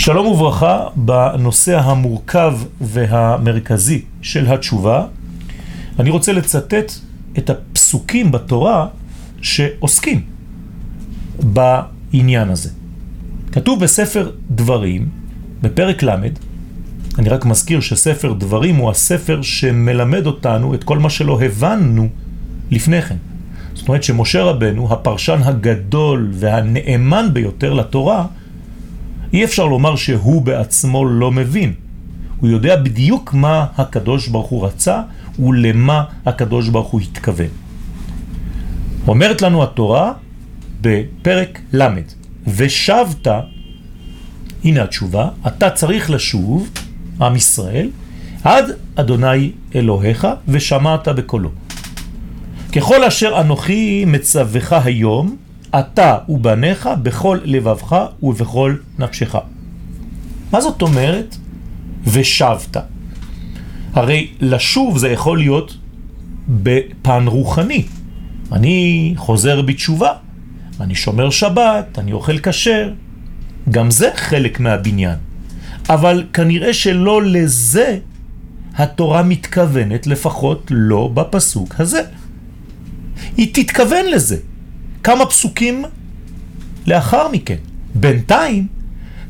שלום וברכה בנושא המורכב והמרכזי של התשובה. אני רוצה לצטט את הפסוקים בתורה שעוסקים בעניין הזה. כתוב בספר דברים, בפרק ל', אני רק מזכיר שספר דברים הוא הספר שמלמד אותנו את כל מה שלא הבנו לפני כן. זאת אומרת שמשה רבנו, הפרשן הגדול והנאמן ביותר לתורה, אי אפשר לומר שהוא בעצמו לא מבין. הוא יודע בדיוק מה הקדוש ברוך הוא רצה ולמה הקדוש ברוך הוא התכוון. אומרת לנו התורה בפרק ל', ושבת, הנה התשובה, אתה צריך לשוב, עם ישראל, עד אדוני אלוהיך ושמעת בקולו. ככל אשר אנוכי מצווך היום, אתה ובניך בכל לבבך ובכל נפשך. מה זאת אומרת? ושבת. הרי לשוב זה יכול להיות בפן רוחני. אני חוזר בתשובה, אני שומר שבת, אני אוכל כשר. גם זה חלק מהבניין. אבל כנראה שלא לזה התורה מתכוונת, לפחות לא בפסוק הזה. היא תתכוון לזה. כמה פסוקים לאחר מכן. בינתיים,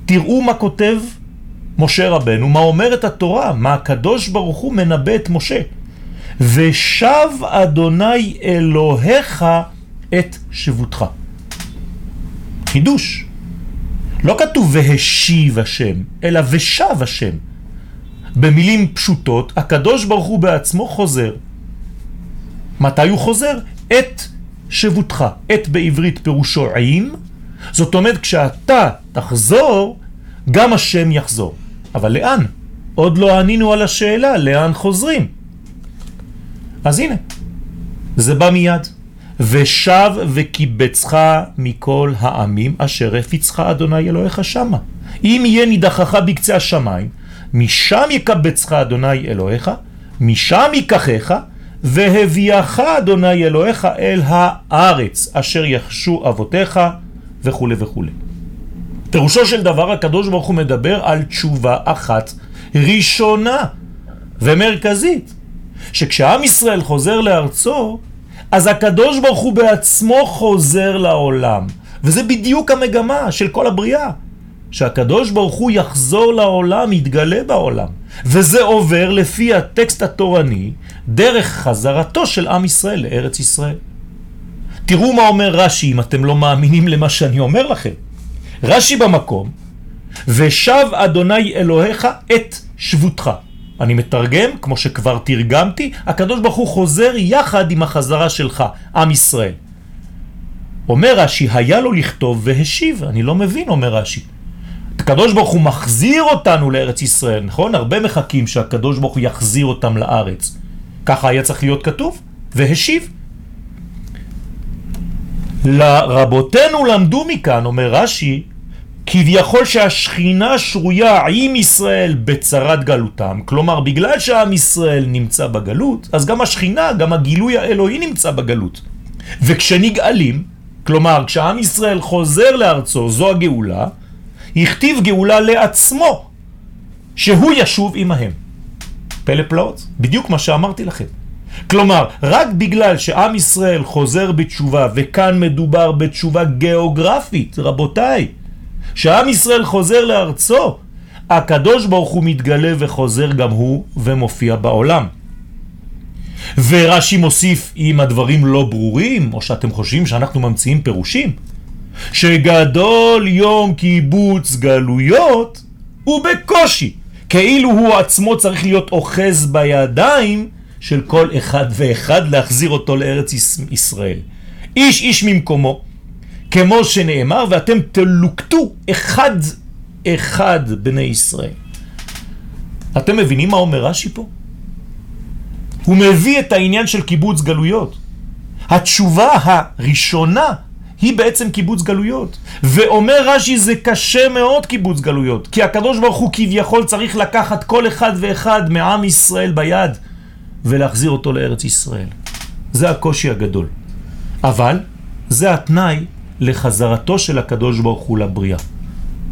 תראו מה כותב משה רבנו, מה אומרת התורה, מה הקדוש ברוך הוא מנבא את משה. ושב אדוני אלוהיך את שבותך. חידוש. לא כתוב והשיב השם, אלא ושב השם. במילים פשוטות, הקדוש ברוך הוא בעצמו חוזר. מתי הוא חוזר? את שבותך. את בעברית פירושו עם, זאת אומרת כשאתה תחזור, גם השם יחזור. אבל לאן? עוד לא ענינו על השאלה, לאן חוזרים? אז הנה, זה בא מיד. ושב וקיבצך מכל העמים אשר הפיצך אדוני אלוהיך שמה. אם יהיה נידחך בקצה השמיים, משם יקבצך אדוני אלוהיך, משם ייקחך, והביאך אדוני אלוהיך אל הארץ אשר יחשו אבותיך וכו' וכו'. פירושו של דבר הקדוש ברוך הוא מדבר על תשובה אחת ראשונה ומרכזית, שכשעם ישראל חוזר לארצו, אז הקדוש ברוך הוא בעצמו חוזר לעולם. וזה בדיוק המגמה של כל הבריאה, שהקדוש ברוך הוא יחזור לעולם, יתגלה בעולם. וזה עובר לפי הטקסט התורני דרך חזרתו של עם ישראל לארץ ישראל. תראו מה אומר רש"י אם אתם לא מאמינים למה שאני אומר לכם. רש"י במקום, ושב אדוני אלוהיך את שבותך. אני מתרגם, כמו שכבר תרגמתי, הקדוש ברוך הוא חוזר יחד עם החזרה שלך, עם ישראל. אומר רש"י, היה לו לכתוב והשיב, אני לא מבין, אומר רש"י. הקדוש ברוך הוא מחזיר אותנו לארץ ישראל, נכון? הרבה מחכים שהקדוש ברוך הוא יחזיר אותם לארץ. ככה היה צריך להיות כתוב, והשיב. לרבותינו למדו מכאן, אומר רש"י, כביכול שהשכינה שרויה עם ישראל בצרת גלותם, כלומר בגלל שעם ישראל נמצא בגלות, אז גם השכינה, גם הגילוי האלוהי נמצא בגלות. וכשנגאלים, כלומר כשעם ישראל חוזר לארצו, זו הגאולה, הכתיב גאולה לעצמו, שהוא ישוב עמהם. פלא פלאות, בדיוק מה שאמרתי לכם. כלומר, רק בגלל שעם ישראל חוזר בתשובה, וכאן מדובר בתשובה גיאוגרפית, רבותיי, שעם ישראל חוזר לארצו, הקדוש ברוך הוא מתגלה וחוזר גם הוא ומופיע בעולם. ורש"י מוסיף, אם הדברים לא ברורים, או שאתם חושבים שאנחנו ממציאים פירושים, שגדול יום קיבוץ גלויות הוא בקושי, כאילו הוא עצמו צריך להיות אוחז בידיים של כל אחד ואחד להחזיר אותו לארץ ישראל. איש איש ממקומו, כמו שנאמר, ואתם תלוקטו אחד אחד בני ישראל. אתם מבינים מה אומר רש"י פה? הוא מביא את העניין של קיבוץ גלויות. התשובה הראשונה היא בעצם קיבוץ גלויות. ואומר רש"י זה קשה מאוד קיבוץ גלויות, כי הקדוש ברוך הוא כביכול צריך לקחת כל אחד ואחד מעם ישראל ביד ולהחזיר אותו לארץ ישראל. זה הקושי הגדול. אבל זה התנאי לחזרתו של הקדוש ברוך הוא לבריאה.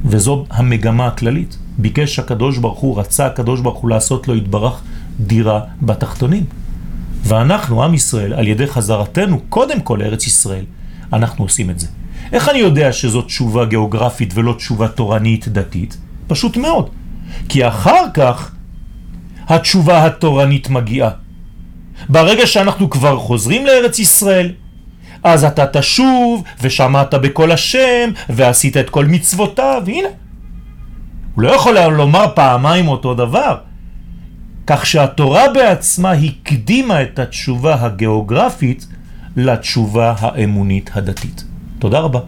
וזו המגמה הכללית. ביקש הקדוש ברוך הוא, רצה הקדוש ברוך הוא לעשות לו התברך דירה בתחתונים. ואנחנו, עם ישראל, על ידי חזרתנו, קודם כל לארץ ישראל, אנחנו עושים את זה. איך אני יודע שזאת תשובה גיאוגרפית ולא תשובה תורנית דתית? פשוט מאוד. כי אחר כך התשובה התורנית מגיעה. ברגע שאנחנו כבר חוזרים לארץ ישראל, אז אתה תשוב ושמעת בכל השם ועשית את כל מצוותיו, הנה. הוא לא יכול לומר פעמיים אותו דבר. כך שהתורה בעצמה הקדימה את התשובה הגיאוגרפית לתשובה האמונית הדתית. תודה רבה.